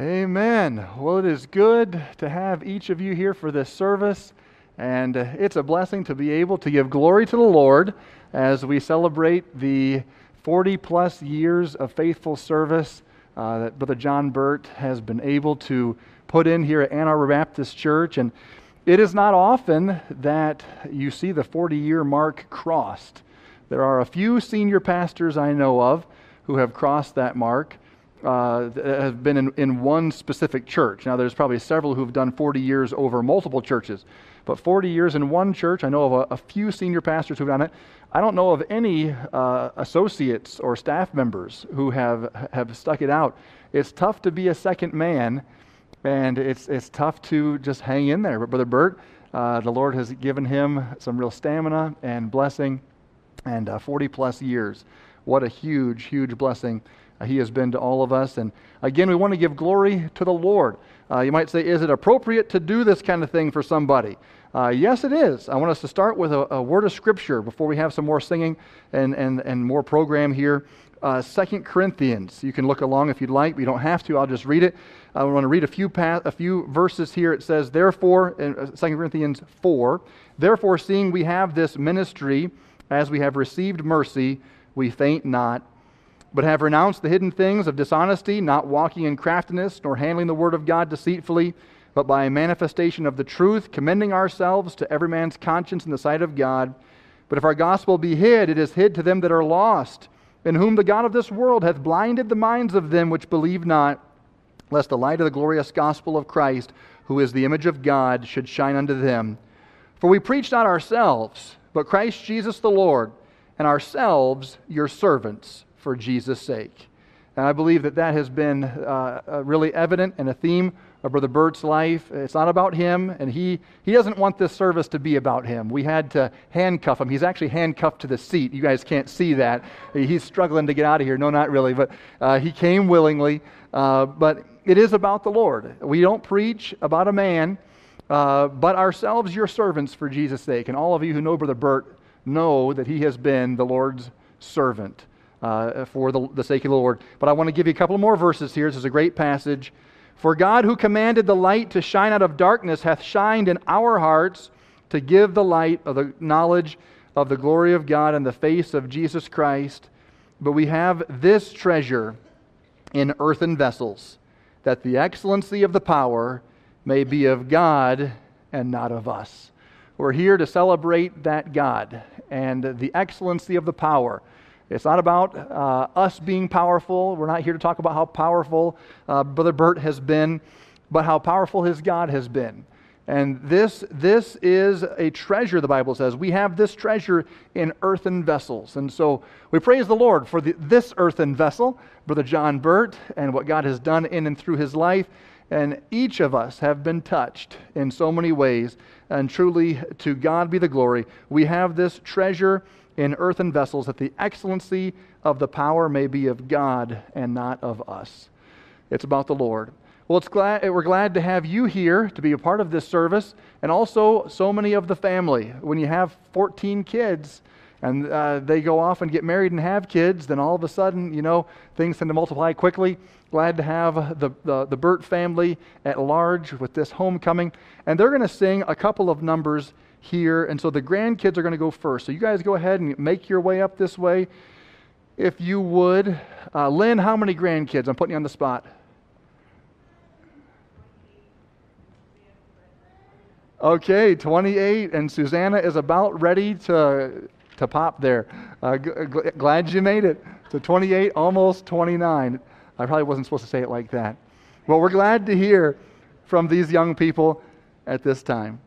Amen. Well, it is good to have each of you here for this service, and uh, it's a blessing to be able to give glory to the Lord as we celebrate the 40 plus years of faithful service uh, that Brother John Burt has been able to put in here at Ann Arbor Baptist Church. And it is not often that you see the 40 year mark crossed. There are a few senior pastors I know of who have crossed that mark uh, have been in, in one specific church. Now, there's probably several who've done 40 years over multiple churches, but 40 years in one church, I know of a, a few senior pastors who've done it. I don't know of any uh, associates or staff members who have, have stuck it out. It's tough to be a second man, and it's, it's tough to just hang in there. But Brother Burt, uh, the Lord has given him some real stamina and blessing, and uh, 40 plus years. What a huge, huge blessing uh, he has been to all of us. And again, we want to give glory to the Lord. Uh, you might say, is it appropriate to do this kind of thing for somebody? Uh, yes, it is. I want us to start with a, a, word of scripture before we have some more singing and, and, and more program here. Uh, Second Corinthians. You can look along if you'd like, but you don't have to. I'll just read it. I want to read a few, pa- a few verses here. It says, Therefore, in uh, Second Corinthians 4, Therefore, seeing we have this ministry, as we have received mercy, we faint not but have renounced the hidden things of dishonesty, not walking in craftiness, nor handling the word of God deceitfully, but by a manifestation of the truth, commending ourselves to every man's conscience in the sight of God. But if our gospel be hid, it is hid to them that are lost, in whom the God of this world hath blinded the minds of them which believe not, lest the light of the glorious gospel of Christ, who is the image of God, should shine unto them. For we preach not ourselves, but Christ Jesus the Lord, and ourselves your servants for Jesus' sake. And I believe that that has been uh, uh, really evident and a theme of Brother Burt's life. It's not about him, and he, he doesn't want this service to be about him. We had to handcuff him. He's actually handcuffed to the seat. You guys can't see that. He's struggling to get out of here. No, not really, but uh, he came willingly. Uh, but it is about the Lord. We don't preach about a man, uh, but ourselves, your servants, for Jesus' sake. And all of you who know Brother Burt know that he has been the Lord's servant uh, for the, the sake of the Lord. But I want to give you a couple more verses here. This is a great passage. For God, who commanded the light to shine out of darkness, hath shined in our hearts to give the light of the knowledge of the glory of God in the face of Jesus Christ. But we have this treasure in earthen vessels, that the excellency of the power may be of God and not of us. We're here to celebrate that God and the excellency of the power. It's not about uh, us being powerful. We're not here to talk about how powerful uh, Brother Burt has been, but how powerful his God has been. And this, this is a treasure, the Bible says. We have this treasure in earthen vessels. And so we praise the Lord for the, this earthen vessel, Brother John Burt, and what God has done in and through his life. And each of us have been touched in so many ways. And truly, to God be the glory. We have this treasure in earthen vessels, that the excellency of the power may be of God and not of us. It's about the Lord. Well, it's glad, we're glad to have you here to be a part of this service, and also so many of the family. When you have 14 kids and uh, they go off and get married and have kids, then all of a sudden, you know, things tend to multiply quickly. Glad to have the, the, the Burt family at large with this homecoming. And they're going to sing a couple of numbers here. And so the grandkids are going to go first. So you guys go ahead and make your way up this way. If you would. Uh, Lynn, how many grandkids? I'm putting you on the spot. Okay, 28, and Susanna is about ready to, to pop there. Uh, g- g- glad you made it. So 28, almost 29. I probably wasn't supposed to say it like that. Well, we're glad to hear from these young people at this time.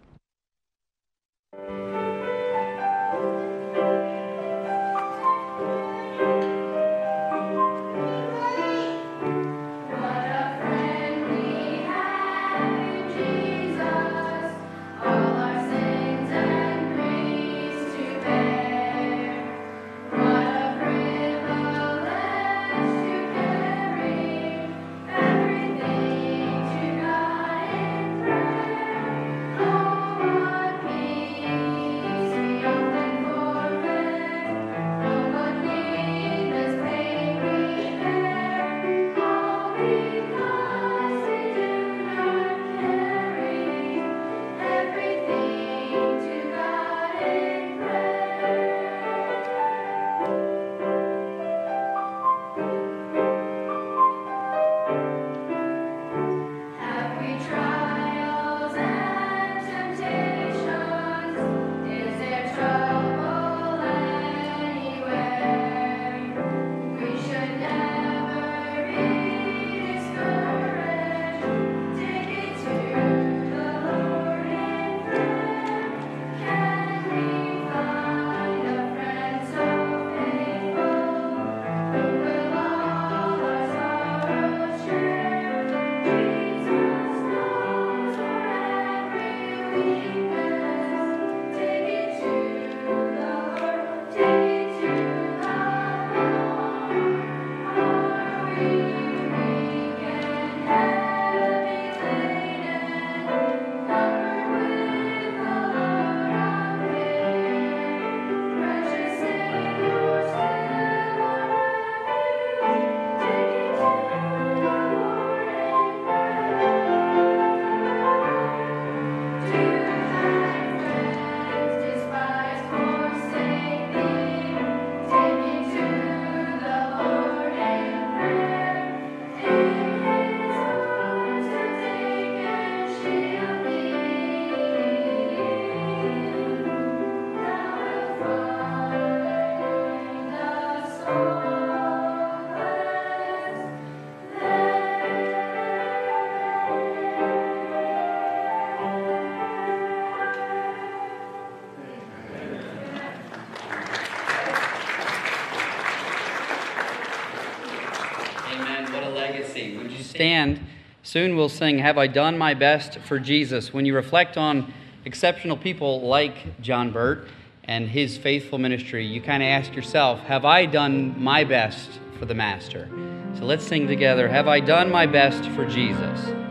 Stand. Soon we'll sing, Have I Done My Best for Jesus? When you reflect on exceptional people like John Burt and his faithful ministry, you kind of ask yourself, Have I done my best for the Master? So let's sing together, Have I Done My Best for Jesus?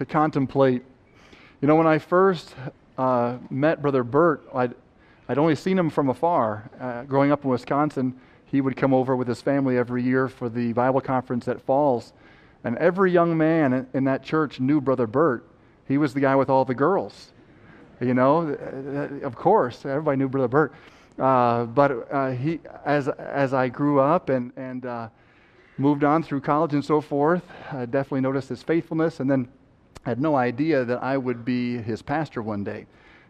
To contemplate. You know, when I first uh, met Brother Burt, I'd, I'd only seen him from afar. Uh, growing up in Wisconsin, he would come over with his family every year for the Bible conference at Falls. And every young man in that church knew Brother Burt. He was the guy with all the girls. You know, uh, of course, everybody knew Brother Burt. Uh, but uh, he, as, as I grew up and, and uh, moved on through college and so forth. I definitely noticed his faithfulness and then had no idea that I would be his pastor one day.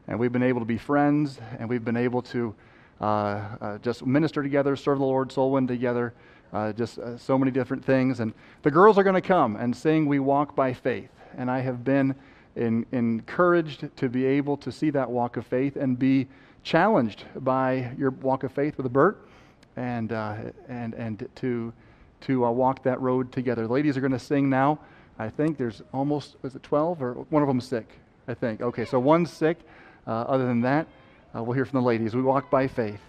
And we've been able to be friends and we've been able to uh, uh, just minister together, serve the Lord, soul win together, uh, just uh, so many different things. And the girls are going to come and sing We Walk by Faith. And I have been in, encouraged to be able to see that walk of faith and be challenged by your walk of faith with Burt and, uh, and, and to to uh, walk that road together. The ladies are going to sing now. I think there's almost, is it 12 or one of them sick? I think. Okay, so one's sick. Uh, other than that, uh, we'll hear from the ladies. We walk by faith.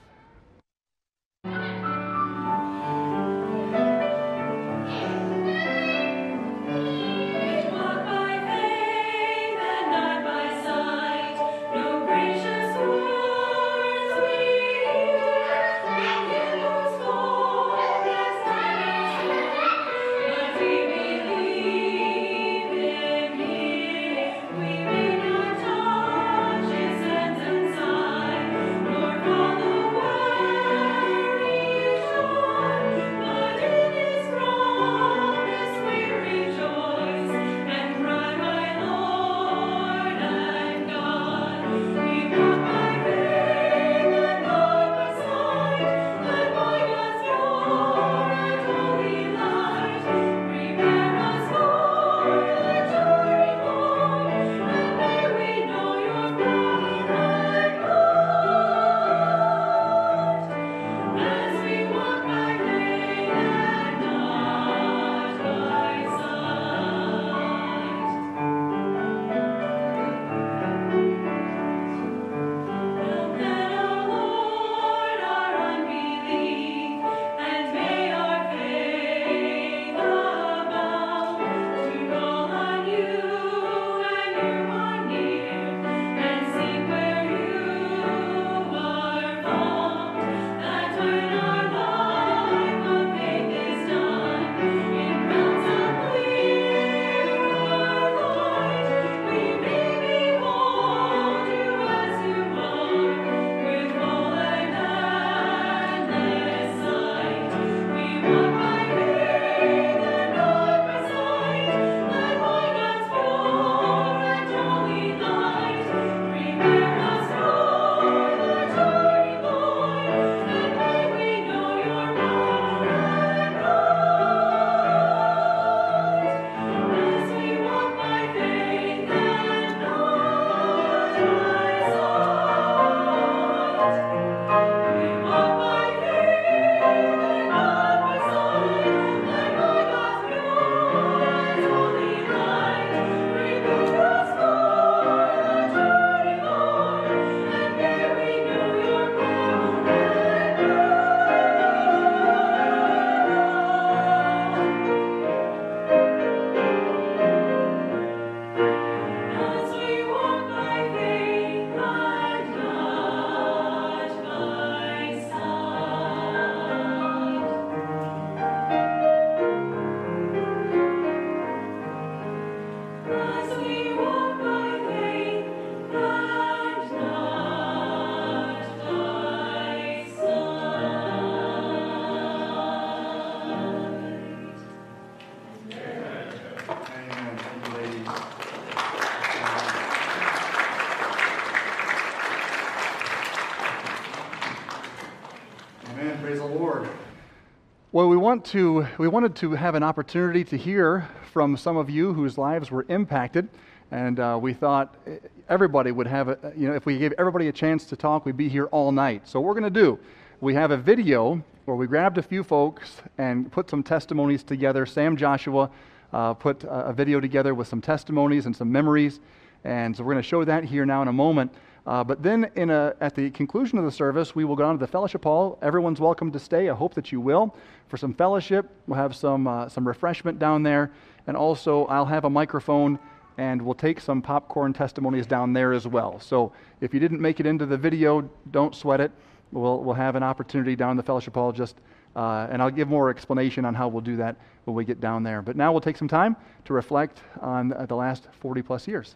Well, we want to we wanted to have an opportunity to hear from some of you whose lives were impacted, and uh, we thought eh, everybody would have a you know if we gave everybody a chance to talk, we'd be here all night. So what we're going to do, we have a video where we grabbed a few folks and put some testimonies together. Sam Joshua uh, put a video together with some testimonies and some memories, and so we're going to show that here now in a moment. Uh, but then, a, at the conclusion of the service, we will go down to the fellowship hall. Everyone's welcome to stay. I hope that you will for some fellowship. We'll have some uh, some refreshment down there, and also I'll have a microphone, and we'll take some popcorn testimonies down there as well. So if you didn't make it into the video, don't sweat it. We'll we'll have an opportunity down in the fellowship hall just. Uh, and I'll give more explanation on how we'll do that when we get down there. But now we'll take some time to reflect on the last 40 plus years.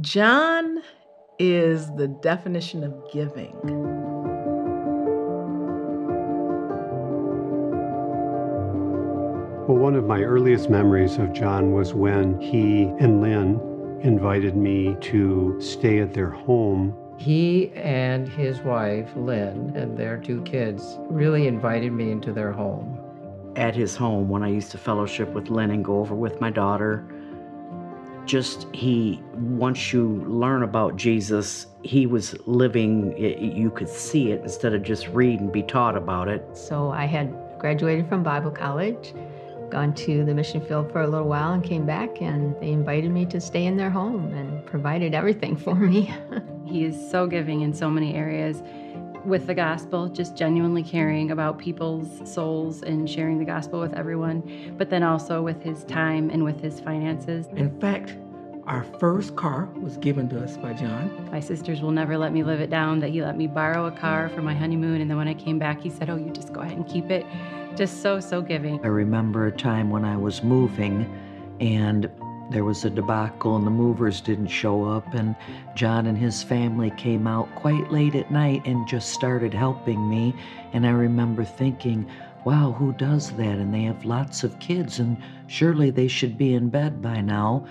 John is the definition of giving. Well, one of my earliest memories of John was when he and Lynn invited me to stay at their home. He and his wife, Lynn, and their two kids really invited me into their home. At his home, when I used to fellowship with Lynn and go over with my daughter, just he once you learn about jesus he was living you could see it instead of just read and be taught about it. So i had graduated from bible college gone to the mission field for a little while and came back and they invited me to stay in their home and provided everything for me. He is so giving in so many areas with the gospel, just genuinely caring about people's souls and sharing the gospel with everyone, but then also with his time and with his finances. In fact, our first car was given to us by John. My sisters will never let me live it down that he let me borrow a car for my honeymoon. And then when I came back, he said, Oh, you just go ahead and keep it. Just so, so giving. I remember a time when I was moving and there was a debacle and the movers didn't show up and john and his family came out quite late at night and just started helping me. And i remember thinking wow who does that? And they have lots of kids and surely they should be in bed by now.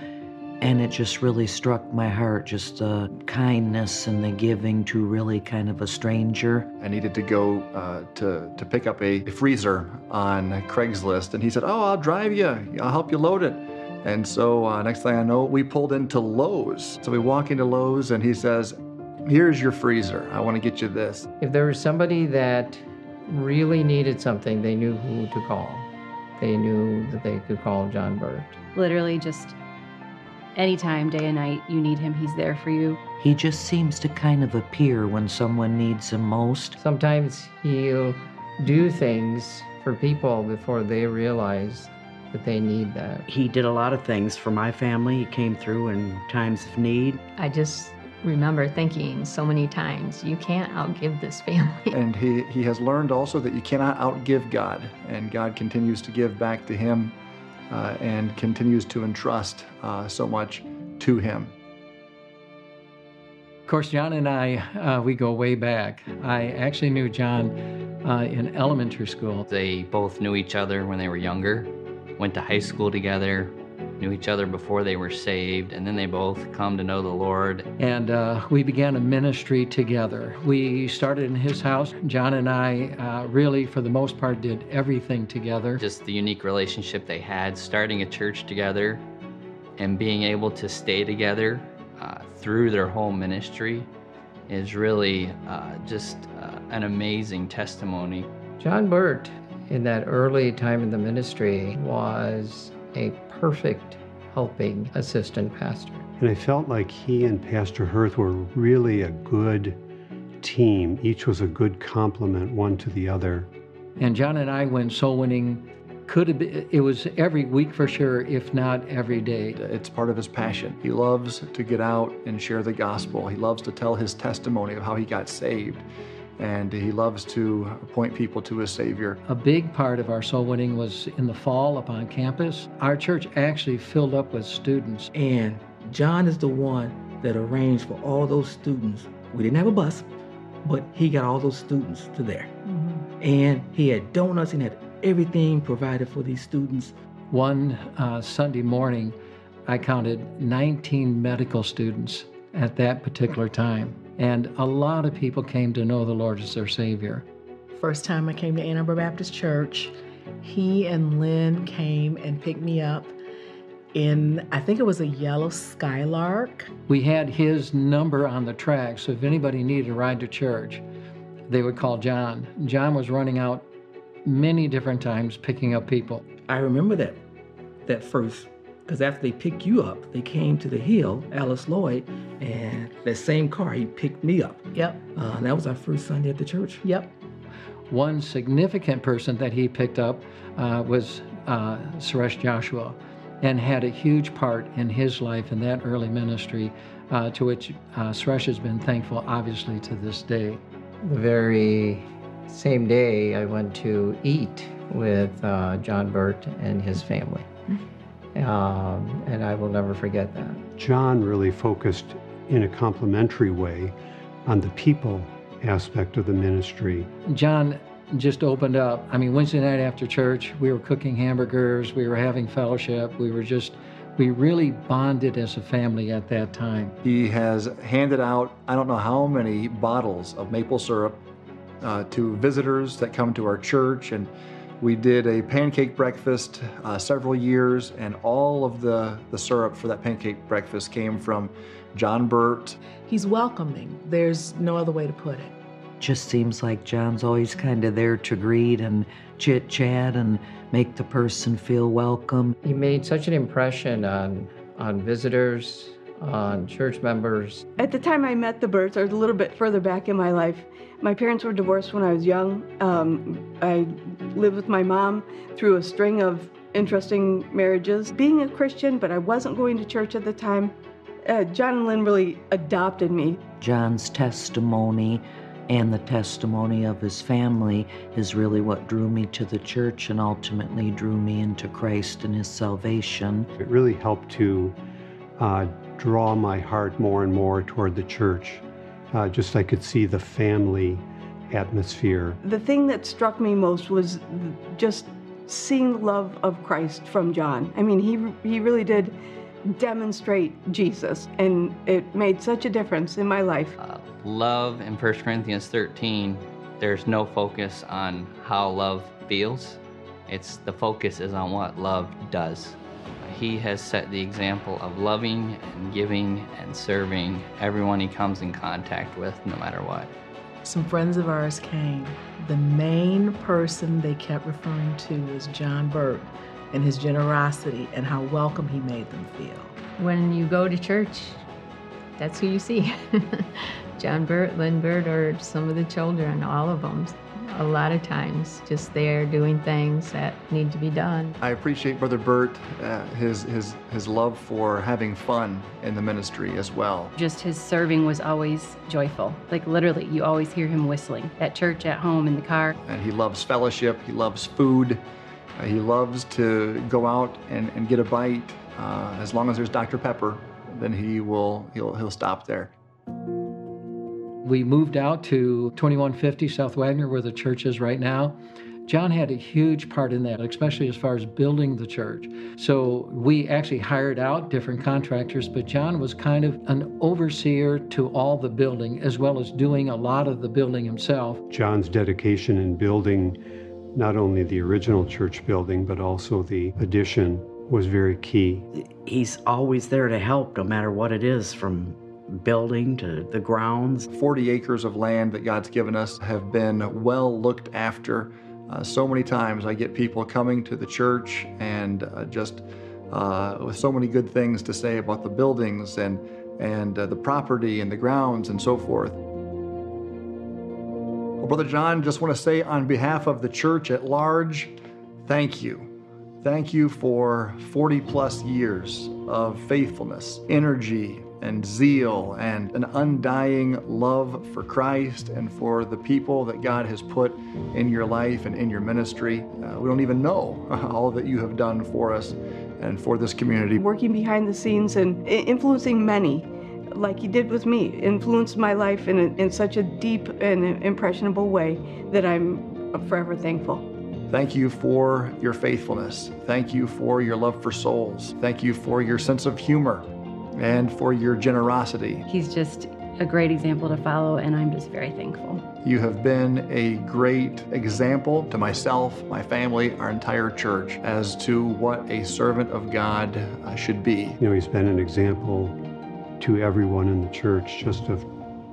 And it just really struck my heart just the kindness and the giving to really kind of a stranger. I needed to go uh, to, to pick up a freezer on craigslist and he said oh i'll drive you i'll help you load it and so uh, next thing I know, we pulled into Lowe's. So we walk into Lowe's and he says, Here's your freezer. I want to get you this. If there was somebody that really needed something, they knew who to call. They knew that they could call John Burt. Literally, just anytime, day and night, you need him, he's there for you. He just seems to kind of appear when someone needs him most. Sometimes he'll do things for people before they realize that they need that. He did a lot of things for my family. He came through in times of need. I just remember thinking so many times, you can't outgive this family. And he, he has learned also that you cannot outgive God, and God continues to give back to him uh, and continues to entrust uh, so much to him. Of course, John and I, uh, we go way back. I actually knew John uh, in elementary school. They both knew each other when they were younger went to high school together, knew each other before they were saved, and then they both come to know the Lord. And uh, we began a ministry together. We started in his house. John and I uh, really, for the most part, did everything together. Just the unique relationship they had, starting a church together and being able to stay together uh, through their whole ministry is really uh, just uh, an amazing testimony. John Burt in that early time in the ministry was a perfect helping assistant pastor. And I felt like he and Pastor Hirth were really a good team. Each was a good complement one to the other. And John and I went soul winning could have been, it was every week for sure, if not every day. It's part of his passion. He loves to get out and share the gospel. He loves to tell his testimony of how he got saved and he loves to point people to his Savior. A big part of our soul winning was in the fall up on campus. Our church actually filled up with students. And John is the one that arranged for all those students. We didn't have a bus, but he got all those students to there. Mm-hmm. And he had donuts and had everything provided for these students. One uh, Sunday morning, I counted 19 medical students at that particular time. And a lot of people came to know the Lord as their Savior. First time I came to Ann Arbor Baptist Church, he and Lynn came and picked me up in, I think it was a yellow Skylark. We had his number on the track, so if anybody needed a ride to church, they would call John. John was running out many different times picking up people. I remember that that first because after they picked you up, they came to the hill, Alice Lloyd, and that same car, he picked me up. Yep. Uh, that was our first Sunday at the church. Yep. One significant person that he picked up uh, was uh, Suresh Joshua and had a huge part in his life in that early ministry, uh, to which uh, Suresh has been thankful, obviously, to this day. The very same day, I went to eat with uh, John Burt and his family. Um, and I will never forget that. John really focused in a complementary way on the people aspect of the ministry. John just opened up. I mean, Wednesday night after church, we were cooking hamburgers, we were having fellowship, we were just, we really bonded as a family at that time. He has handed out, I don't know how many bottles of maple syrup uh, to visitors that come to our church. And we did a pancake breakfast uh, several years, and all of the, the syrup for that pancake breakfast came from John Burt. He's welcoming. There's no other way to put it. Just seems like John's always kind of there to greet and chit chat and make the person feel welcome. He made such an impression on on visitors, on church members. At the time I met the Burts, or a little bit further back in my life, my parents were divorced when I was young. Um, I lived with my mom through a string of interesting marriages. Being a Christian, but I wasn't going to church at the time, uh, John and Lynn really adopted me. John's testimony and the testimony of his family is really what drew me to the church and ultimately drew me into Christ and his salvation. It really helped to uh, draw my heart more and more toward the church. Uh, just I could see the family atmosphere. The thing that struck me most was just seeing the love of Christ from John. I mean, he he really did demonstrate Jesus, and it made such a difference in my life. Uh, love in 1 Corinthians 13, there's no focus on how love feels. It's the focus is on what love does. He has set the example of loving and giving and serving everyone he comes in contact with, no matter what. Some friends of ours came. The main person they kept referring to was John Burt and his generosity and how welcome he made them feel. When you go to church, that's who you see. John Burt, Lynn Burt, or some of the children, all of them. A lot of times, just there doing things that need to be done. I appreciate Brother Burt, uh, his, his, his love for having fun in the ministry as well. Just his serving was always joyful. Like literally, you always hear him whistling at church, at home, in the car. And he loves fellowship, he loves food, uh, he loves to go out and, and get a bite. Uh, as long as there's Dr. Pepper, then he will he'll, he'll stop there. We moved out to 2150 South Wagner, where the church is right now. John had a huge part in that, especially as far as building the church. So we actually hired out different contractors, but John was kind of an overseer to all the building, as well as doing a lot of the building himself. John's dedication in building not only the original church building, but also the addition was very key. He's always there to help, no matter what it is, from building to the grounds. 40 acres of land that God's given us have been well looked after. Uh, so many times I get people coming to the church and uh, just uh, with so many good things to say about the buildings and, and uh, the property and the grounds and so forth. Well, Brother John, just want to say on behalf of the church at large, thank you. Thank you for 40 plus years of faithfulness, energy, and zeal, and an undying love for Christ and for the people that God has put in your life and in your ministry. Uh, we don't even know all that you have done for us and for this community. Working behind the scenes and influencing many like you did with me, influenced my life in, a, in such a deep and impressionable way that I'm forever thankful. Thank you for your faithfulness. Thank you for your love for souls. Thank you for your sense of humor and for your generosity. He's just a great example to follow, and I'm just very thankful. You have been a great example to myself, my family, our entire church as to what a servant of God uh, should be. You know, he's been an example to everyone in the church just of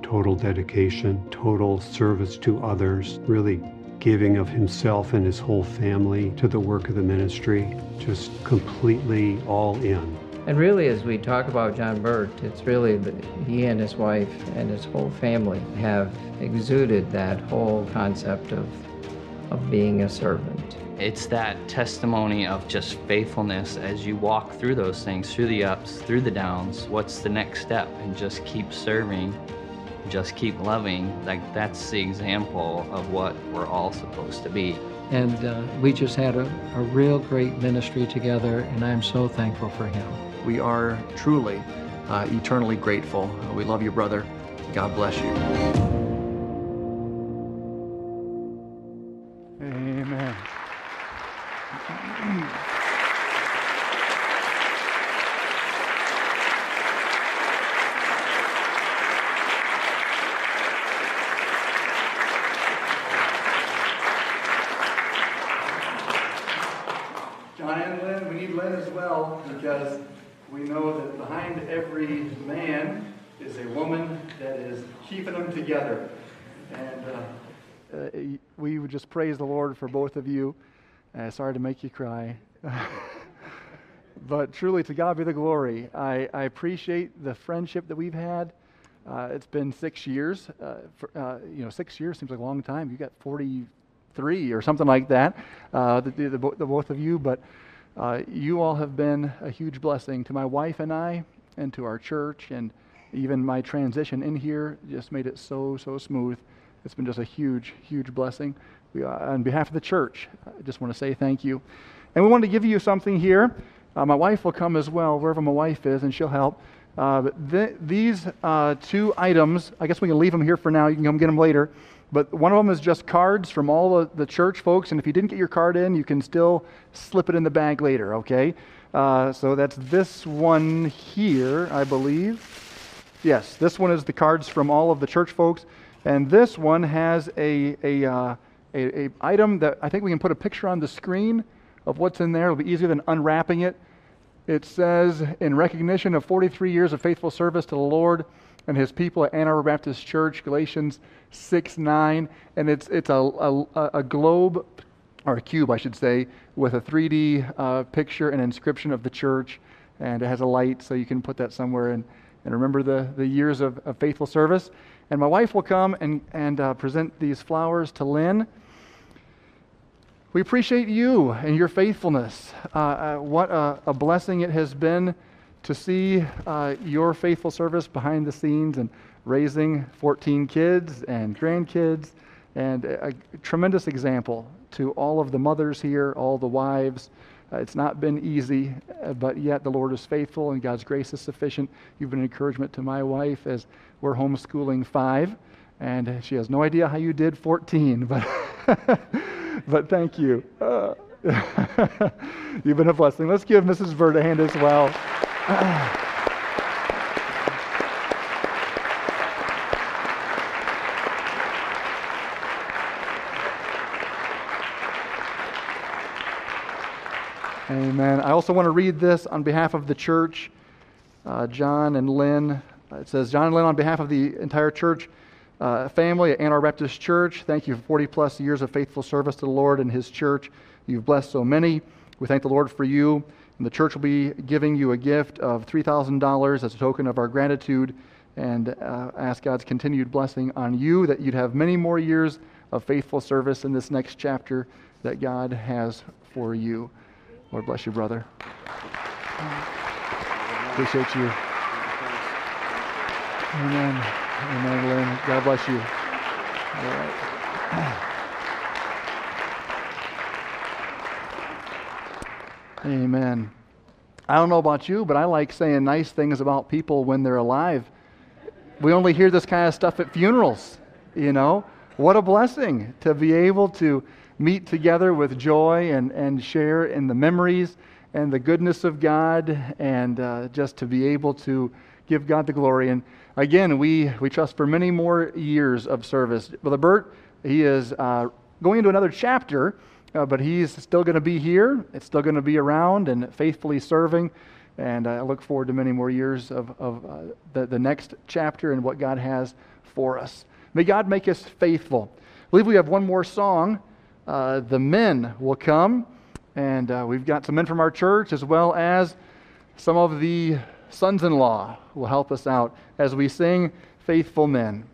total dedication, total service to others, really giving of himself and his whole family to the work of the ministry, just completely all in. And really, as we talk about John Burt, it's really that he and his wife and his whole family have exuded that whole concept of, of being a servant. It's that testimony of just faithfulness as you walk through those things, through the ups, through the downs. What's the next step? And just keep serving, just keep loving. Like that's the example of what we're all supposed to be. And uh, we just had a, a real great ministry together, and I'm so thankful for him. We are truly uh, eternally grateful. We love you, brother. God bless you. Amen. John and Lynn, we need Lynn as well because we know that behind every man is a woman that is keeping them together. And uh, uh, we would praise the Lord for both of you. Uh, sorry to make you cry. but truly, to God be the glory. I, I appreciate the friendship that we've had. Uh, it's been six years. Uh, for, uh, you know, six years seems like a long time. You got 43 or something like that, uh, the, the, the, the both of you. But uh, you all have been a huge blessing to my wife and I, and to our church, and even my transition in here just made it so, so smooth. It's been just a huge, huge blessing. We, uh, on behalf of the church, I just want to say thank you. And we want to give you something here. Uh, my wife will come as well, wherever my wife is, and she'll help. Uh, th- these uh, two items, I guess we can leave them here for now. You can come get them later. But one of them is just cards from all the, the church folks. And if you didn't get your card in, you can still slip it in the bag later, okay? Uh, so that's this one here, I believe. Yes, this one is the cards from all of the church folks. And this one has a, a, uh, a, a item that I think we can put a picture on the screen of what's in there. It'll be easier than unwrapping it. It says, in recognition of 43 years of faithful service to the Lord and his people at Ann Arbor Baptist Church, Galatians 6 9. And it's, it's a, a, a globe, or a cube, I should say, with a 3D uh, picture and inscription of the church. And it has a light, so you can put that somewhere and, and remember the, the years of, of faithful service. And my wife will come and, and uh, present these flowers to Lynn. We appreciate you and your faithfulness. Uh, uh, what a, a, blessing it has been to see uh, your faithful service behind the scenes and raising 14 kids and grandkids, and a, a tremendous example to all of the mothers here, all the wives. Uh, it's not been easy, uh, but yet the Lord is faithful and God's grace is sufficient. You've been an encouragement to my wife as we're homeschooling five, and she has no idea how you did 14, but. but thank you. Uh, you've been a blessing. Let's give Mrs. Bird a hand as well. Amen. I also want to read this on behalf of the church, uh, John and Lynn. It says, John and Lynn, on behalf of the entire church, uh, family at Ann Arbor Baptist Church. Thank you for 40 plus years of faithful service to the Lord and His church. You've blessed so many. We thank the Lord for you. And the church will be giving you a gift of $3,000 as a token of our gratitude and uh, ask God's continued blessing on you that you'd have many more years of faithful service in this next chapter that God has for you. Lord bless you, brother. Appreciate you. Amen. Amen, Lynn. God bless you. All right. Amen. I don't know about you, but I like saying nice things about people when they're alive. We only hear this kind of stuff at funerals, you know? What a blessing to be able to meet together with joy and, and share in the memories and the goodness of God and uh, just to be able to give God the glory. And again, we, we trust for many more years of service. Brother Burt, he is uh, going into another chapter, uh, but he's still going to be here. It's still going to be around and faithfully serving. And I look forward to many more years of, of uh, the, the next chapter and what God has for us. May God make us faithful. I believe we have one more song. Uh, the men will come, and uh, we've got some men from our church as well as some of the sons in law will help us out as we sing Faithful Men.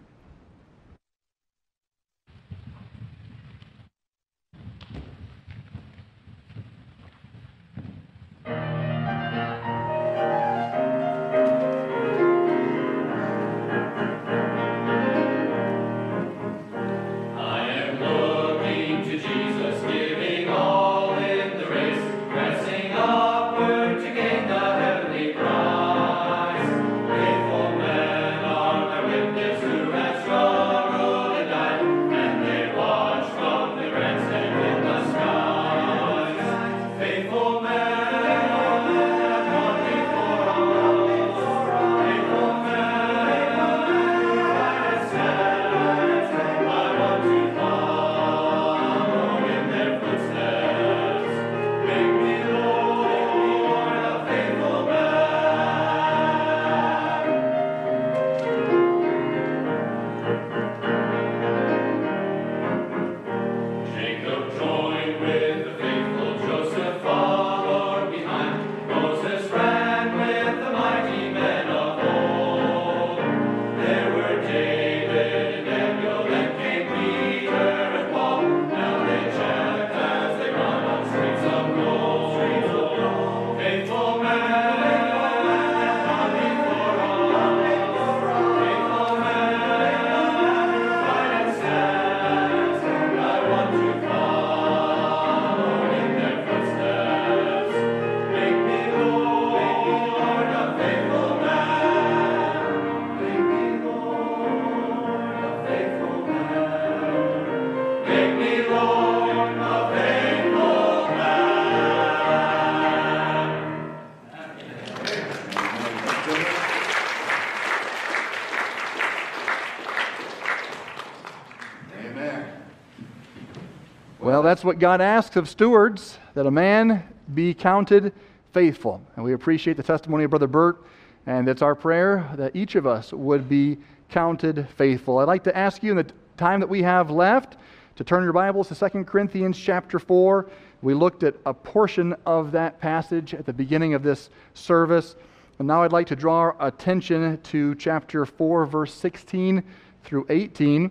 That's what God asks of stewards, that a man be counted faithful. And we appreciate the testimony of Brother Burt, and it's our prayer that each of us would be counted faithful. I'd like to ask you in the time that we have left to turn your Bibles to 2 Corinthians chapter 4. We looked at a portion of that passage at the beginning of this service. And now I'd like to draw our attention to chapter 4, verse 16 through 18,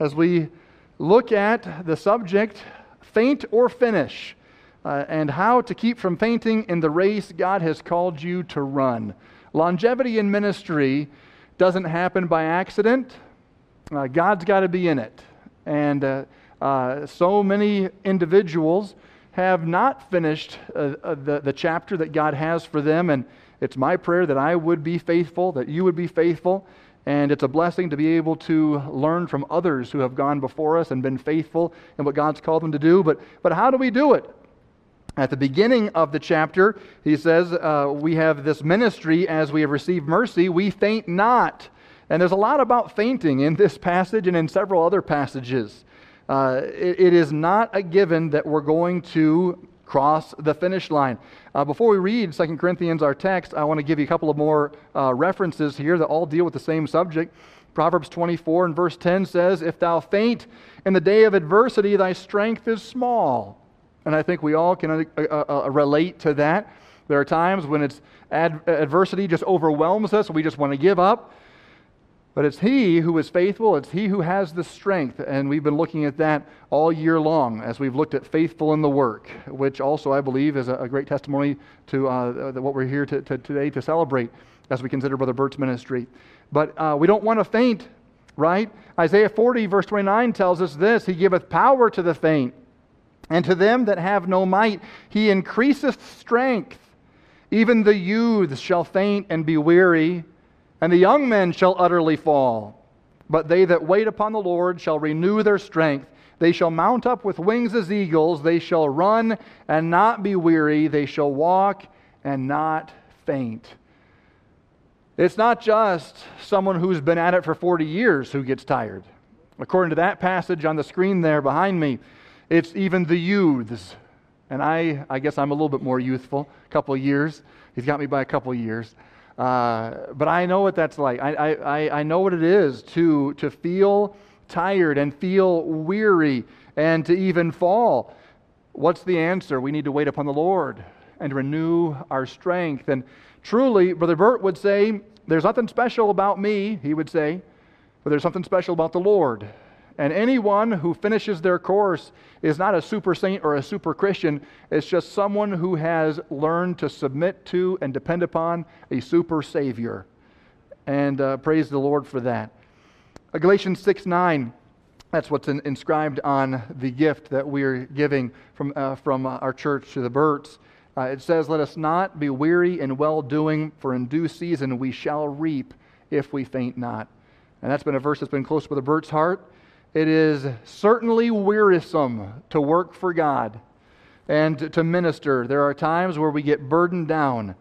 as we look at the subject faint or finish, uh, and how to keep from fainting in the race God has called you to run. Longevity in ministry doesn't happen by accident. Uh, God's got to be in it. And uh, uh so many individuals have not finished uh, the, the chapter that God has for them. And it's my prayer that I would be faithful, that you would be faithful. And it's a blessing to be able to learn from others who have gone before us and been faithful in what God's called them to do. But, but how do we do it? At the beginning of the chapter, he says, uh, We have this ministry as we have received mercy, we faint not. And there's a lot about fainting in this passage and in several other passages. Uh, it, it is not a given that we're going to cross the finish line. Uh, before we read 2 Corinthians, our text, I want to give you a couple of more uh, references here that all deal with the same subject. Proverbs 24 and verse 10 says, If thou faint in the day of adversity, thy strength is small. And I think we all can uh, uh, uh relate to that. There are times when it's ad- adversity just overwhelms us, we just want to give up. But it's He who is faithful, it's He who has the strength. And we've been looking at that all year long as we've looked at faithful in the work, which also I believe is a, great testimony to uh, what we're here to, to, today to celebrate as we consider Brother Burt's ministry. But uh, we don't want to faint, right? Isaiah 40, verse 29 tells us this He giveth power to the faint, and to them that have no might, He increaseth strength. Even the youths shall faint and be weary and the young men shall utterly fall. But they that wait upon the Lord shall renew their strength. They shall mount up with wings as eagles. They shall run and not be weary. They shall walk and not faint. It's not just someone who's been at it for 40 years who gets tired. According to that passage on the screen there behind me, it's even the youths. And I, I guess I'm a little bit more youthful, a couple years. He's got me by a couple years. Uh, but I know what that's like. I, I, I know what it is to, to feel tired and feel weary and to even fall. What's the answer? We need to wait upon the Lord and renew our strength. And truly, Brother Burt would say, there's nothing special about me, he would say, but there's something special about the Lord. And anyone who finishes their course is not a super saint or a super Christian. It's just someone who has learned to submit to and depend upon a super Savior. And uh, praise the Lord for that. Uh, Galatians 6 9, that's what's in, inscribed on the gift that we're giving from, uh, from uh, our church to the Burts. Uh, it says, Let us not be weary in well doing, for in due season we shall reap if we faint not. And that's been a verse that's been close to the Burt's heart. It is certainly wearisome to work for God and to minister. There are times where we get burdened down.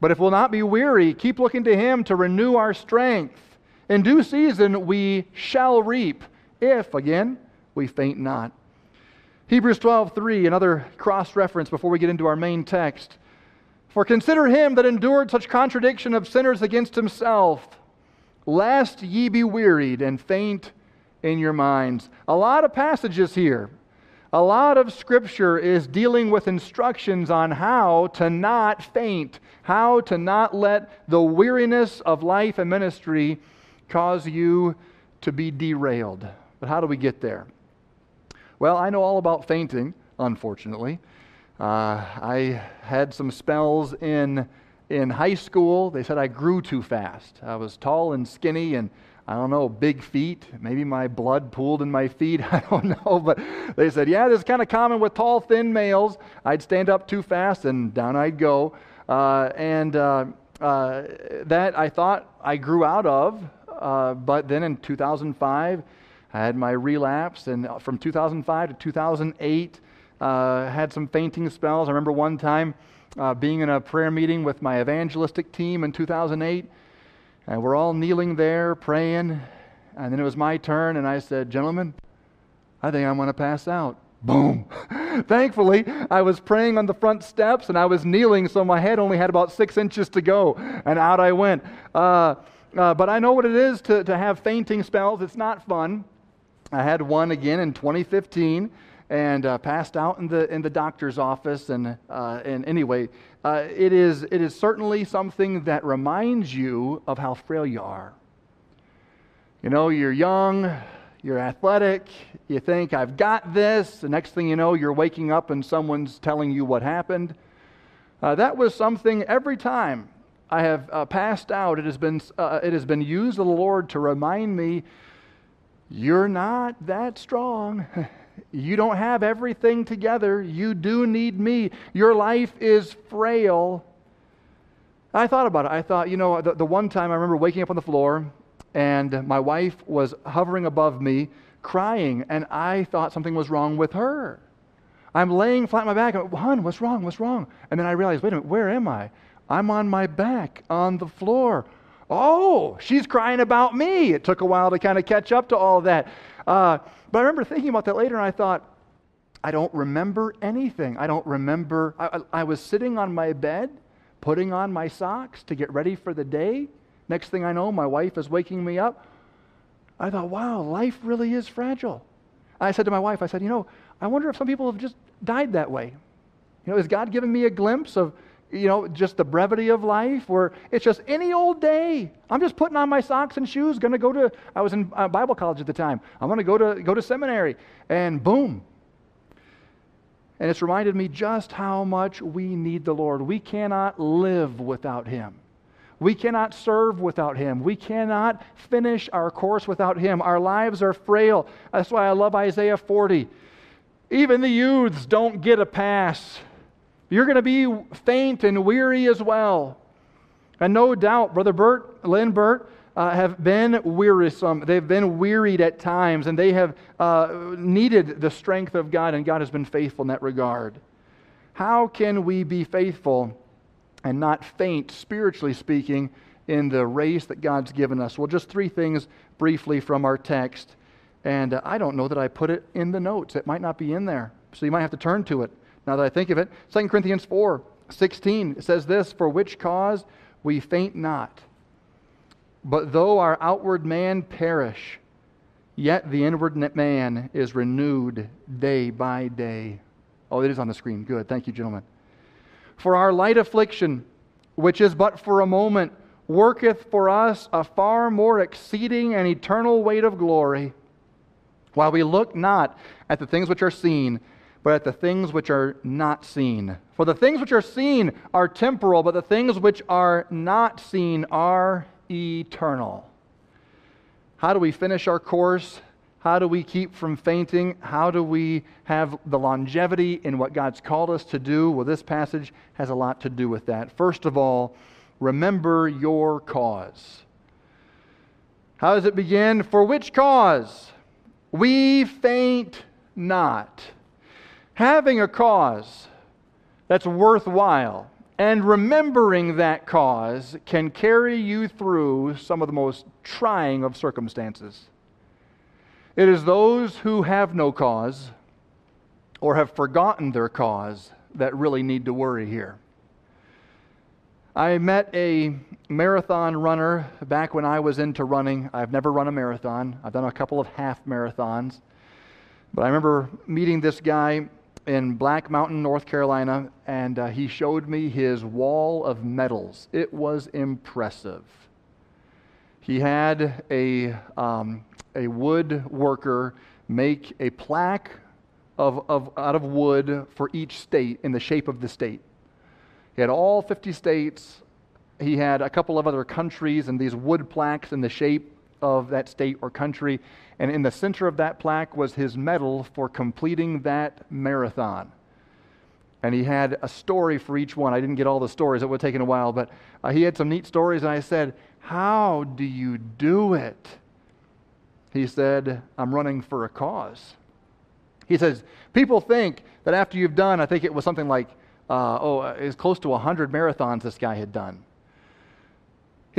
But if we'll not be weary, keep looking to Him to renew our strength. In due season, we shall reap, if, again, we faint not. Hebrews 12:3, another cross reference before we get into our main text. For consider him that endured such contradiction of sinners against himself, lest ye be wearied and faint in your minds. A lot of passages here. A lot of scripture is dealing with instructions on how to not faint, how to not let the weariness of life and ministry cause you to be derailed. But how do we get there? Well, I know all about fainting, unfortunately. Uh, I had some spells in, in high school. They said I grew too fast. I was tall and skinny and I don't know, big feet. Maybe my blood pooled in my feet. I don't know. But they said, yeah, this is kind of common with tall, thin males. I'd stand up too fast and down I'd go. Uh, and uh, uh, that I thought I grew out of. Uh, but then in 2005, I had my relapse. And from 2005 to 2008, uh, had some fainting spells. I remember one time uh, being in a prayer meeting with my evangelistic team in 2008 and we're all kneeling there praying. And then it was my turn, and I said, Gentlemen, I think I'm going to pass out. Boom. Thankfully, I was praying on the front steps and I was kneeling, so my head only had about six inches to go, and out I went. Uh, uh, but I know what it is to, to have fainting spells. It's not fun. I had one again in 2015 and uh, passed out in the in the doctor's office. And uh, and anyway, uh, it is it is certainly something that reminds you of how frail you are. You know, you're young, you're athletic, you think I've got this. The next thing you know, you're waking up and someone's telling you what happened. Uh, that was something every time I have uh, passed out. It has been uh, it has been used of the Lord to remind me. You're not that strong. You don't have everything together. You do need me. Your life is frail. I thought about it. I thought, you know, the, the one time I remember waking up on the floor and my wife was hovering above me crying, and I thought something was wrong with her. I'm laying flat on my back. I'm, Hon, what's wrong? What's wrong? And then I realized, wait a minute, where am I? I'm on my back on the floor. Oh, she's crying about me. It took a while to kind of catch up to all of that. Uh, but I remember thinking about that later, and I thought, I don't remember anything. I don't remember. I, I, was sitting on my bed, putting on my socks to get ready for the day. Next thing I know, my wife is waking me up. I thought, wow, life really is fragile. I said to my wife, I said, you know, I wonder if some people have just died that way. You know, is God giving me a glimpse of you know, just the brevity of life, where it's just any old day. I'm just putting on my socks and shoes, going to go to, I was in uh, Bible college at the time. I'm going to go to go to seminary, and boom. And it's reminded me just how much we need the Lord. We cannot live without Him. We cannot serve without Him. We cannot finish our course without Him. Our lives are frail. That's why I love Isaiah 40. Even the youths don't get a pass. You're going to be faint and weary as well. And no doubt, Brother Burt, Lynn Burt, uh, have been wearisome. They've been wearied at times, and they have uh, needed the strength of God, and God has been faithful in that regard. How can we be faithful and not faint, spiritually speaking, in the race that God's given us. Well, just three things briefly from our text. And uh, I don't know that I put it in the notes. It might not be in there. So you might have to turn to it now that I think of it. 2 Corinthians 4 16 says this For which cause we faint not. But though our outward man perish, yet the inward man is renewed day by day. Oh, it is on the screen. Good. Thank you, gentlemen. For our light affliction, which is but for a moment, worketh for us a far more exceeding and eternal weight of glory, while we look not at the things which are seen, but at the things which are not seen. For the things which are seen are temporal, but the things which are not seen are eternal. How do we finish our course? How do we keep from fainting? How do we have the longevity in what God's called us to do? Well, this passage has a lot to do with that. First of all, remember your cause. How does it begin? For which cause? We faint not. Having a cause that's worthwhile and remembering that cause can carry you through some of the most trying of circumstances. It is those who have no cause or have forgotten their cause that really need to worry here. I met a marathon runner back when I was into running. I've never run a marathon, I've done a couple of half marathons. But I remember meeting this guy in Black Mountain, North Carolina, and uh, he showed me his wall of medals. It was impressive. He had a, um, a woodworker make a plaque of, of, out of wood for each state in the shape of the state. He had all 50 states. He had a couple of other countries and these wood plaques in the shape of that state or country. And in the center of that plaque was his medal for completing that marathon. And he had a story for each one. I didn't get all the stories, it would have taken a while, but uh, he had some neat stories. And I said, How do you do it? He said, I'm running for a cause. He says, People think that after you've done, I think it was something like, uh, oh, it's close to 100 marathons this guy had done.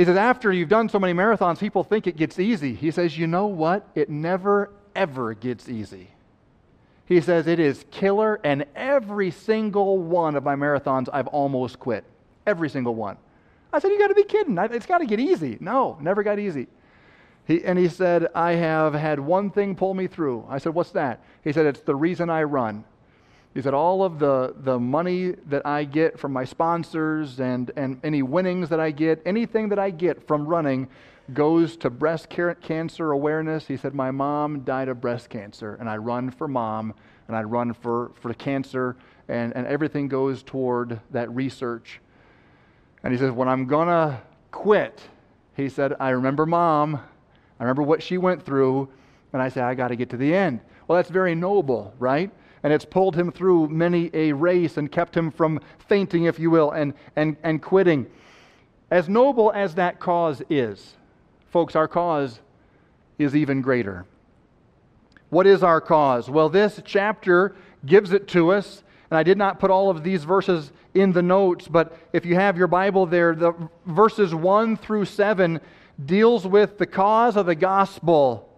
He says, after you've done so many marathons, people think it gets easy. He says, you know what? It never, ever gets easy. He says, it is killer, and every single one of my marathons, I've almost quit. Every single one. I said, you got to be kidding. It's got to get easy. No, never got easy. He, and he said, I have had one thing pull me through. I said, what's that? He said, it's the reason I run. He said, all of the, the money that I get from my sponsors and, and any winnings that I get, anything that I get from running goes to breast cancer awareness. He said, my mom died of breast cancer, and I run for mom, and I run for, for cancer, and, and everything goes toward that research. And he says, when I'm going to quit, he said, I remember mom. I remember what she went through, and I said, I got to get to the end. Well, that's very noble, right? And it's pulled him through many a race and kept him from fainting, if you will, and, and, and quitting. As noble as that cause is, folks, our cause is even greater. What is our cause? Well, this chapter gives it to us. And I did not put all of these verses in the notes, but if you have your Bible there, the verses 1 through 7 deals with the cause of the gospel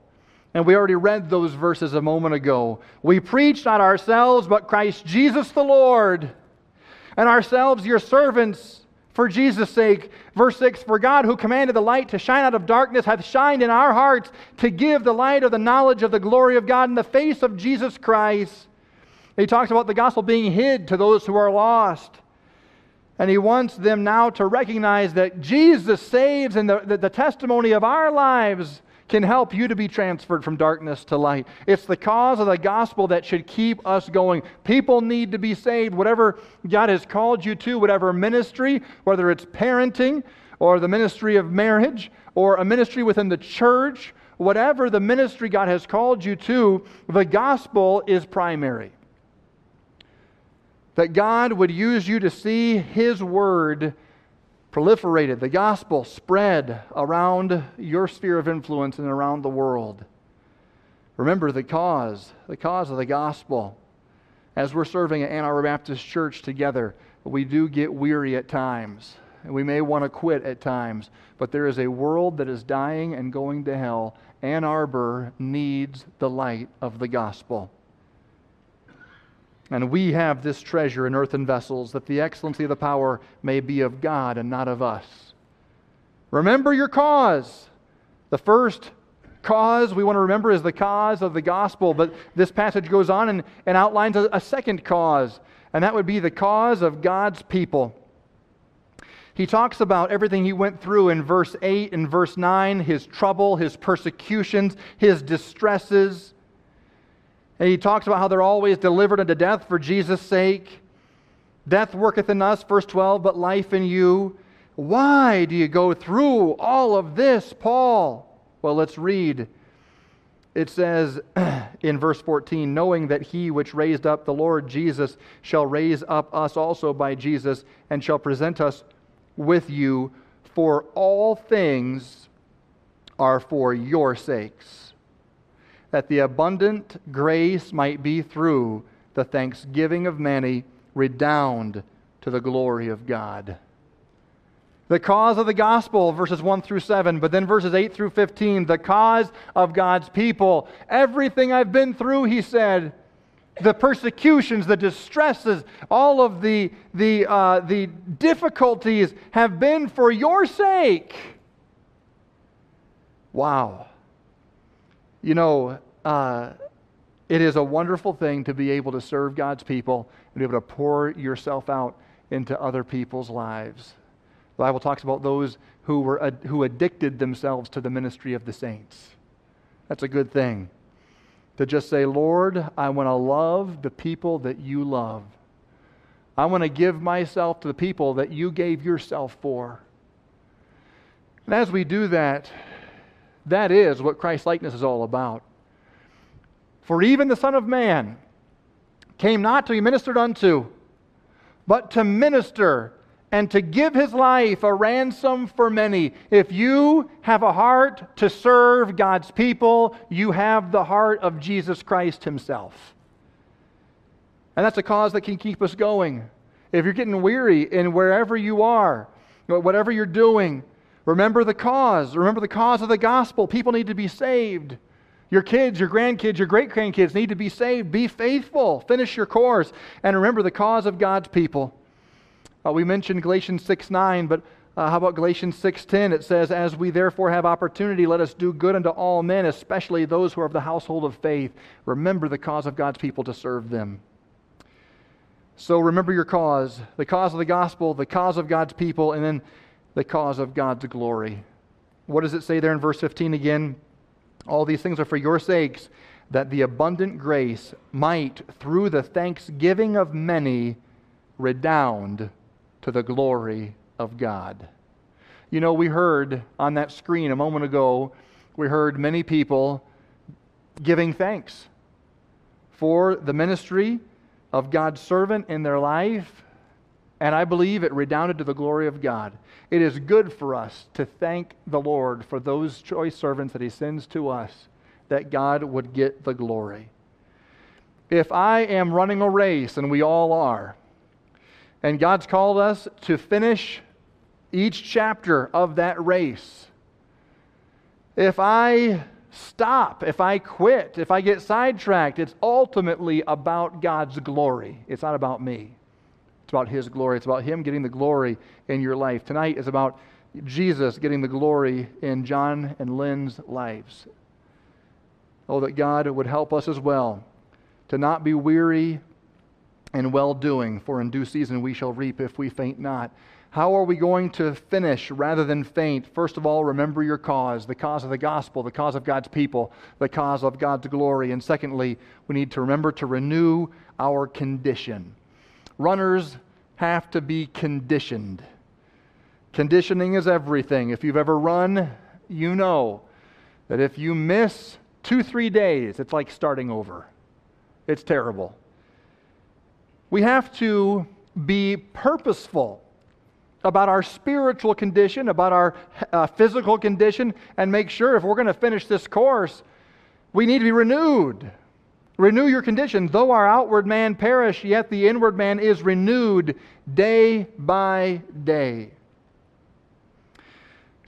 and we already read those verses a moment ago. We preach not ourselves, but Christ Jesus the Lord, and ourselves your servants for Jesus' sake. Verse 6 For God, who commanded the light to shine out of darkness, hath shined in our hearts to give the light of the knowledge of the glory of God in the face of Jesus Christ. He talks about the gospel being hid to those who are lost. And he wants them now to recognize that Jesus saves and the, the, the testimony of our lives can help you to be transferred from darkness to light. It's the cause of the gospel that should keep us going. People need to be saved. Whatever God has called you to, whatever ministry, whether it's parenting or the ministry of marriage or a ministry within the church, whatever the ministry God has called you to, the gospel is primary. That God would use you to see His word proliferated, the gospel spread around your sphere of influence and around the world. Remember the cause, the cause of the gospel. As we're serving at Ann Arbor Baptist Church together, we do get weary at times. and we may want to quit at times, but there is a world that is dying and going to hell. Ann Arbor needs the light of the gospel. And we have this treasure in earthen vessels, that the excellency of the power may be of God and not of us. Remember your cause. The first cause we want to remember is the cause of the gospel, but this passage goes on and, and outlines a, a second cause, and that would be the cause of God's people. He talks about everything he went through in verse 8 and verse 9 his trouble, his persecutions, his distresses. And he talks about how they're always delivered unto death for Jesus' sake. Death worketh in us, verse 12, but life in you. Why do you go through all of this, Paul? Well, let's read. It says in verse 14, knowing that he which raised up the Lord Jesus shall raise up us also by Jesus and shall present us with you, for all things are for your sakes, that the abundant grace might be through the thanksgiving of many redound to the glory of God. The cause of the gospel, verses 1 through 7, but then verses 8 through 15, the cause of God's people. Everything I've been through, he said, the persecutions, the distresses, all of the, the, uh, the difficulties have been for your sake. Wow. You know, uh, it is a wonderful thing to be able to serve God's people and be able to pour yourself out into other people's lives. The Bible talks about those who, were, who addicted themselves to the ministry of the saints. That's a good thing to just say, Lord, I want to love the people that you love. I want to give myself to the people that you gave yourself for. And as we do that, that is what Christ likeness is all about. For even the Son of Man came not to be ministered unto, but to minister and to give his life a ransom for many. If you have a heart to serve God's people, you have the heart of Jesus Christ himself. And that's a cause that can keep us going. If you're getting weary in wherever you are, whatever you're doing, remember the cause. Remember the cause of the gospel. People need to be saved. Your kids, your grandkids, your great grandkids need to be saved. Be faithful. Finish your course. And remember the cause of God's people. Uh, we mentioned Galatians 6 9, but uh, how about Galatians 6:10? It says, "As we therefore have opportunity, let us do good unto all men, especially those who are of the household of faith. Remember the cause of God's people to serve them." So remember your cause, the cause of the gospel, the cause of God's people, and then the cause of God's glory. What does it say there in verse 15 again? All these things are for your sakes, that the abundant grace might, through the thanksgiving of many, redound to the glory of God. You know, we heard on that screen a moment ago, we heard many people giving thanks for the ministry of God's servant in their life, and I believe it redounded to the glory of God. It is good for us to thank the Lord for those choice servants that He sends to us, that God would get the glory. If I am running a race, and we all are, and God's called us to finish each chapter of that race. If I stop, if I quit, if I get sidetracked, it's ultimately about God's glory. It's not about me. About His glory. It's about Him getting the glory in your life. Tonight is about Jesus getting the glory in John and Lynn's lives. Oh, that God would help us as well to not be weary and well doing, for in due season we shall reap if we faint not. How are we going to finish rather than faint? First of all, remember your cause, the cause of the gospel, the cause of God's people, the cause of God's glory. And secondly, we need to remember to renew our condition. Runners have to be conditioned. Conditioning is everything. If you've ever run, you know that if you miss two, three days, it's like starting over. It's terrible. We have to be purposeful about our spiritual condition, about our uh, physical condition, and make sure if we're going to finish this course, we need to be renewed. Renew your condition. Though our outward man perish, yet the inward man is renewed day by day.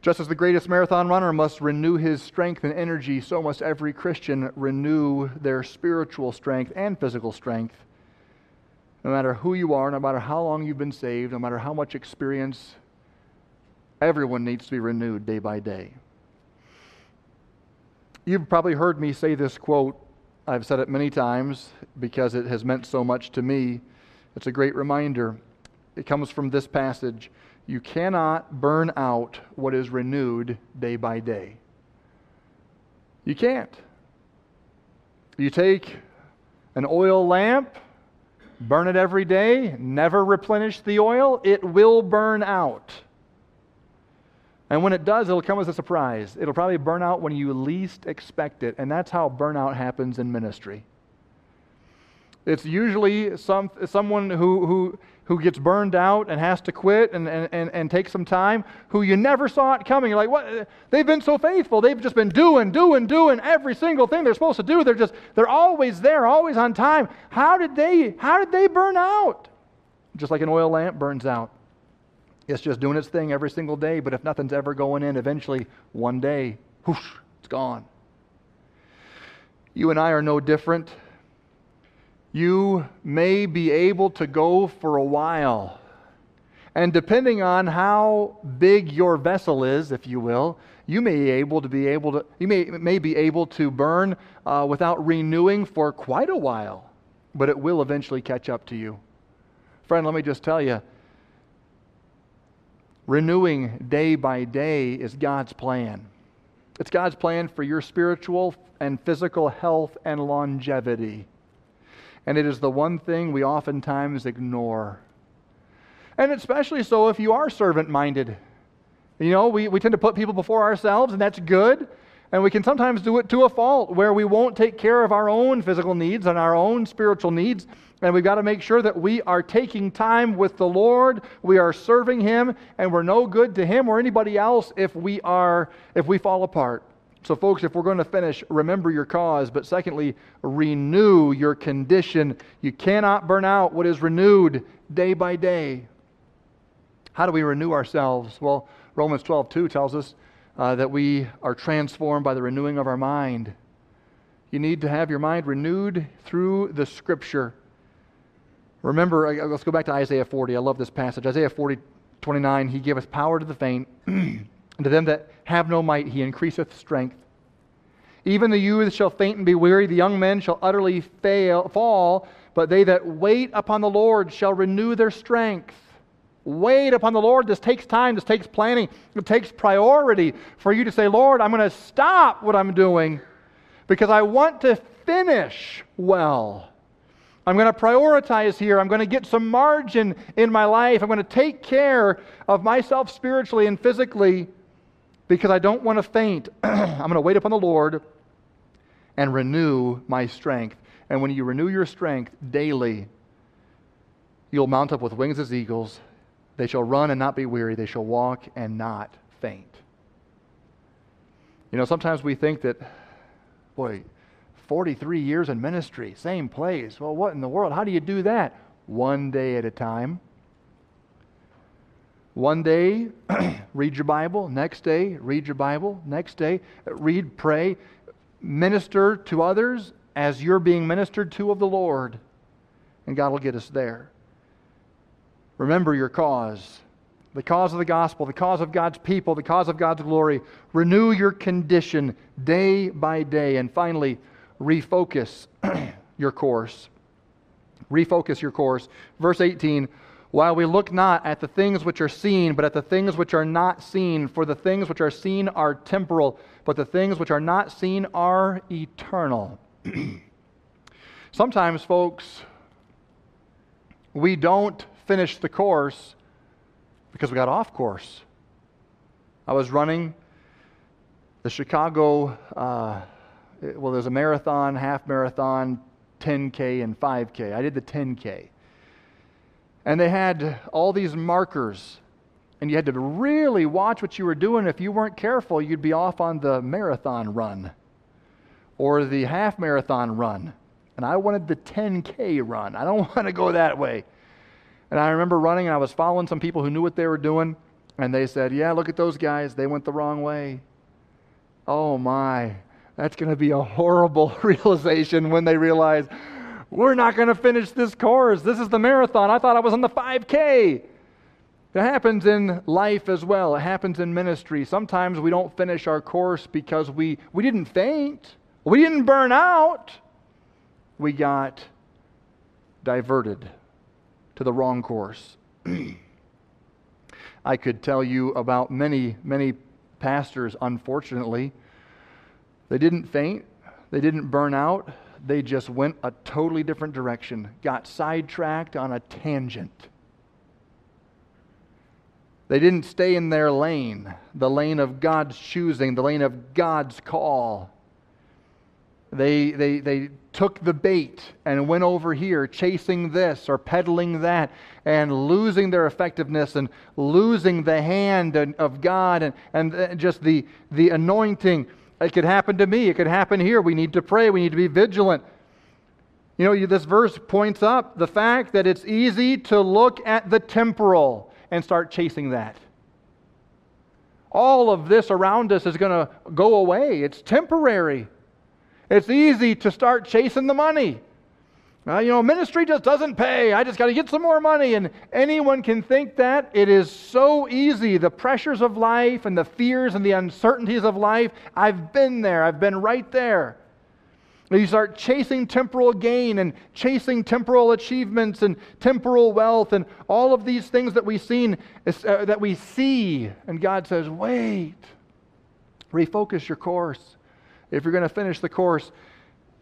Just as the greatest marathon runner must renew his strength and energy, so must every Christian renew their spiritual strength and physical strength. No matter who you are, no matter how long you've been saved, no matter how much experience, everyone needs to be renewed day by day. You've probably heard me say this quote. I've said it many times because it has meant so much to me. It's a great reminder. It comes from this passage. You cannot burn out what is renewed day by day. You can't. You take an oil lamp, burn it every day, never replenish the oil, it will burn out. And when it does, it'll come as a surprise. It'll probably burn out when you least expect it. And that's how burnout happens in ministry. It's usually some, someone who, who, who gets burned out and has to quit and, and, and, and take some time, who you never saw it coming. You're like, what? They've been so faithful. They've just been doing, doing, doing every single thing they're supposed to do. They're just, they're always there, always on time. How did they, how did they burn out? Just like an oil lamp burns out. It's just doing its thing every single day, but if nothing's ever going in, eventually, one day, whoosh, it's gone. You and I are no different. You may be able to go for a while. And depending on how big your vessel is, if you will, you may be able to be able to you may, may be able to burn uh, without renewing for quite a while, but it will eventually catch up to you. Friend, let me just tell you, renewing day by day is God's plan. It's God's plan for your spiritual and physical health and longevity. And it is the one thing we oftentimes ignore. And especially so if you are servant minded. You know, we, we tend to put people before ourselves, and that's good. And we can sometimes do it to a fault where we won't take care of our own physical needs and our own spiritual needs. And we've got to make sure that we are taking time with the Lord, we are serving Him, and we're no good to Him or anybody else if we are if we fall apart. So, folks, if we're going to finish, remember your cause, but secondly, renew your condition. You cannot burn out what is renewed day by day. How do we renew ourselves? Well, Romans 12, 2 tells us uh, that we are transformed by the renewing of our mind. You need to have your mind renewed through the Scripture. Remember, let's go back to Isaiah 40. I love this passage. Isaiah 40, 29, He giveth power to the faint, and to them that have no might, He increaseth strength. Even the youth shall faint and be weary, the young men shall utterly fail, fall, but they that wait upon the Lord shall renew their strength. Wait upon the Lord. This takes time, this takes planning, it takes priority for you to say, Lord, I'm going to stop what I'm doing because I want to finish well. I'm going to prioritize here. I'm going to get some margin in my life. I'm going to take care of myself spiritually and physically because I don't want to faint. I'm going to wait upon the Lord and renew my strength. And when you renew your strength daily, you'll mount up with wings as eagles. They shall run and not be weary. They shall walk and not faint. You know, sometimes we think that, boy, 43 years in ministry, same place. Well, what in the world? How do you do that? One day at a time. One day, read your Bible. Next day, read your Bible. Next day, read, pray, minister to others as you're being ministered to of the Lord. And God will get us there. Remember your cause the cause of the gospel, the cause of God's people, the cause of God's glory. Renew your condition day by day. And finally, refocus your course. Refocus your course. Verse 18 While we look not at the things which are seen, but at the things which are not seen, for the things which are seen are temporal, but the things which are not seen are eternal. Sometimes, folks, we don't finish the course because we got off course. I was running the Chicago. Uh, Uh, well, there's a marathon, half marathon, 10K, and 5K. I did the 10K. And they had all these markers, and you had to really watch what you were doing. If you weren't careful, you'd be off on the marathon run or the half marathon run. And I wanted the 10K run. I don't want to go that way. And I remember running, and I was following some people who knew what they were doing. And they said, Yeah, look at those guys. They went the wrong way. Oh my, that's going to be a horrible realization when they realize we're not going to finish this course. This is the marathon. I thought I was on the 5K. It happens in life as well. It happens in ministry. Sometimes we don't finish our course because we, we didn't faint, we didn't burn out. We got diverted to the wrong course. I could tell you about many, many pastors, unfortunately. They didn't faint, they didn't burn out, they just went a totally different direction, got sidetracked on a tangent. They didn't stay in their lane, the lane of God's choosing, the lane of God's call. They, they, they took the bait and went over here chasing this or peddling that and losing their effectiveness and losing the hand of God and, and uh, just the, the anointing. It could happen to me. It could happen here. We need to pray. We need to be vigilant. You know, this verse points up the fact that it's easy to look at the temporal and start chasing that. All of this around us is going to go away. It's temporary. It's easy to start chasing the money. Well, you know, ministry just doesn't pay. I just got to get some more money. And anyone can think that. It is so easy. The pressures of life and the fears and the uncertainties of life, I've been there. I've been right there. You start chasing temporal gain and chasing temporal achievements and temporal wealth and all of these things that we seen uh, that we see. And God says, "Wait. Refocus your course. If you're going to finish the course,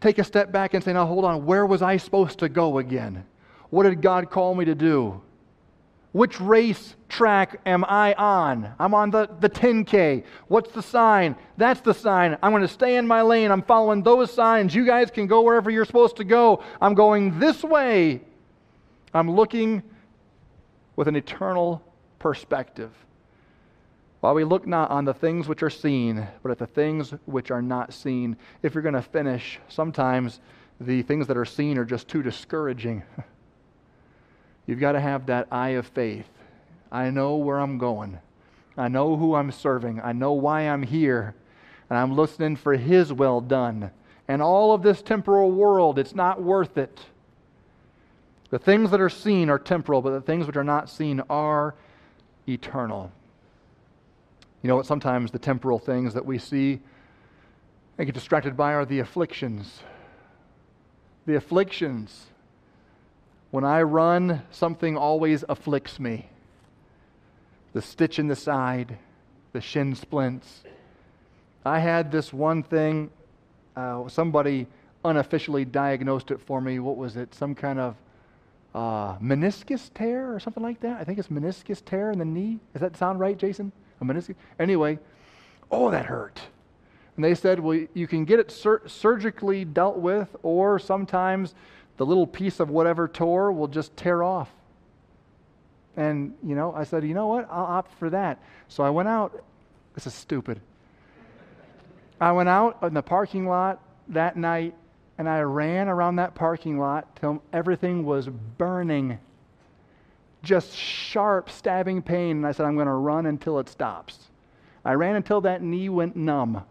take a step back and say, "Now hold on, where was I supposed to go again? What did God call me to do?" Which race track am I on? I'm on the, the 10K. What's the sign? That's the sign. I'm going to stay in my lane. I'm following those signs. You guys can go wherever you're supposed to go. I'm going this way. I'm looking with an eternal perspective. While we look not on the things which are seen, but at the things which are not seen. If you're going to finish, sometimes the things that are seen are just too discouraging. You've got to have that eye of faith. I know where I'm going. I know who I'm serving. I know why I'm here. And I'm listening for His well done. And all of this temporal world, it's not worth it. The things that are seen are temporal, but the things which are not seen are eternal. You know what? Sometimes the temporal things that we see and get distracted by are the afflictions. The afflictions when I run, something always afflicts me the stitch in the side, the shin splints. I had this one thing, uh, somebody unofficially diagnosed it for me. What was it? Some kind of uh, meniscus tear or something like that? I think it's meniscus tear in the knee. Does that sound right, Jason? A meniscus? Anyway, oh, that hurt. And they said, well, you can get it sur- surgically dealt with, or sometimes the little piece of whatever tore will just tear off. And, you know, I said, you know what? I'll opt for that. So I went out. This is stupid. I went out in the parking lot that night and I ran around that parking lot till everything was burning. Just sharp, stabbing pain. And I said, I'm going to run until it stops. I ran until that knee went numb.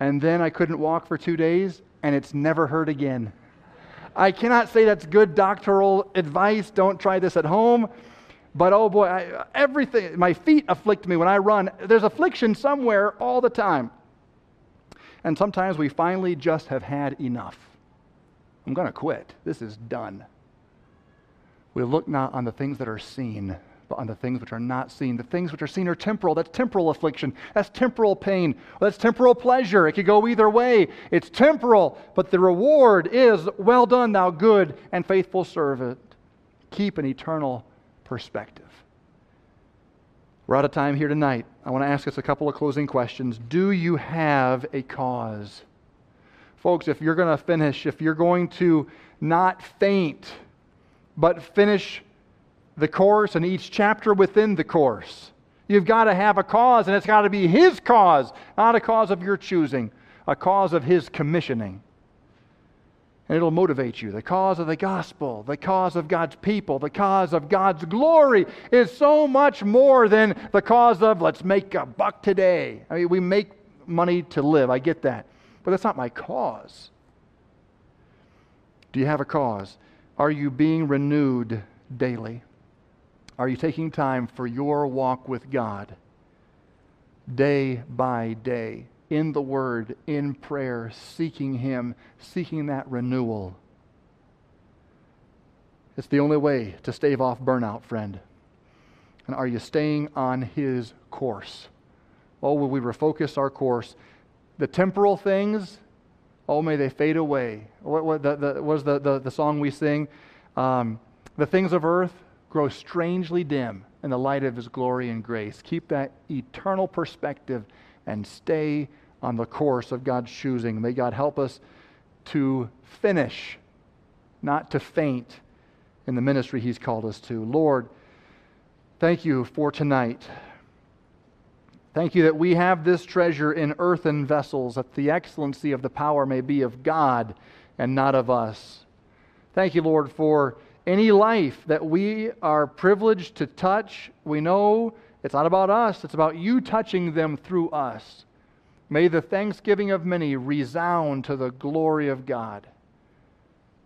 And then I couldn't walk for two days, and it's never hurt again. I cannot say that's good doctoral advice. Don't try this at home. But oh boy, I, everything, my feet afflict me when I run. There's affliction somewhere all the time. And sometimes we finally just have had enough. I'm going to quit. This is done. We look not on the things that are seen, but on the things which are not seen. The things which are seen are temporal. That's temporal affliction. That's temporal pain. That's temporal pleasure. It could go either way. It's temporal, but the reward is well done, thou good and faithful servant. Keep an eternal perspective. We're out of time here tonight. I want to ask us a couple of closing questions. Do you have a cause? Folks, if you're going to finish, if you're going to not faint, but finish the course and each chapter within the course. You've got to have a cause, and it's got to be His cause, not a cause of your choosing, a cause of His commissioning. and it'll motivate you. The cause of the gospel, the cause of God's people, the cause of God's glory is so much more than the cause of let's make a buck today. I mean, we make money to live, I get that. But that's not my cause. Do you have a cause? Are you being renewed daily? Are you taking time for your walk with God day by day? in the Word, in prayer, seeking Him, seeking that renewal. It's the only way to stave off burnout, friend. And are you staying on His course? Oh, will we refocus our course? The temporal things, oh, may they fade away. What, what the, the, was the, the, the song we sing? Um, the things of earth grow strangely dim in the light of His glory and grace. Keep that eternal perspective and stay on the course of God's choosing. May God help us to finish, not to faint in the ministry He's called us to. Lord, thank you for tonight. Thank you that we have this treasure in earthen vessels, that the excellency of the power may be of God and not of us. Thank you, Lord, for any life that we are privileged to touch. We know it's not about us, it's about you touching them through us. May the thanksgiving of many resound to the glory of God.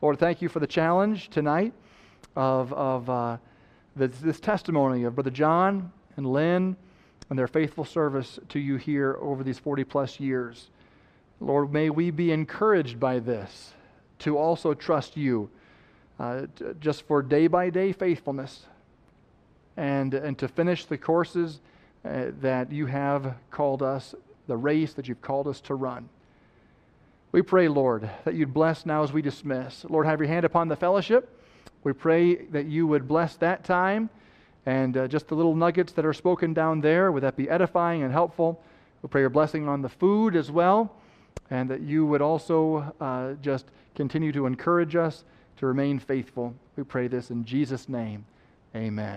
Lord, thank you for the challenge tonight of, of uh, this, this testimony of Brother John and Lynn and their faithful service to you here over these 40 plus years. Lord, may we be encouraged by this to also trust you uh, just for day by day faithfulness and, and to finish the courses uh, that you have called us, the race that you've called us to run. We pray, Lord, that you'd bless now as we dismiss. Lord, have your hand upon the fellowship. We pray that you would bless that time and uh, just the little nuggets that are spoken down there. Would that be edifying and helpful? We pray your blessing on the food as well, and that you would also uh, just continue to encourage us to remain faithful. We pray this in Jesus' name. Amen.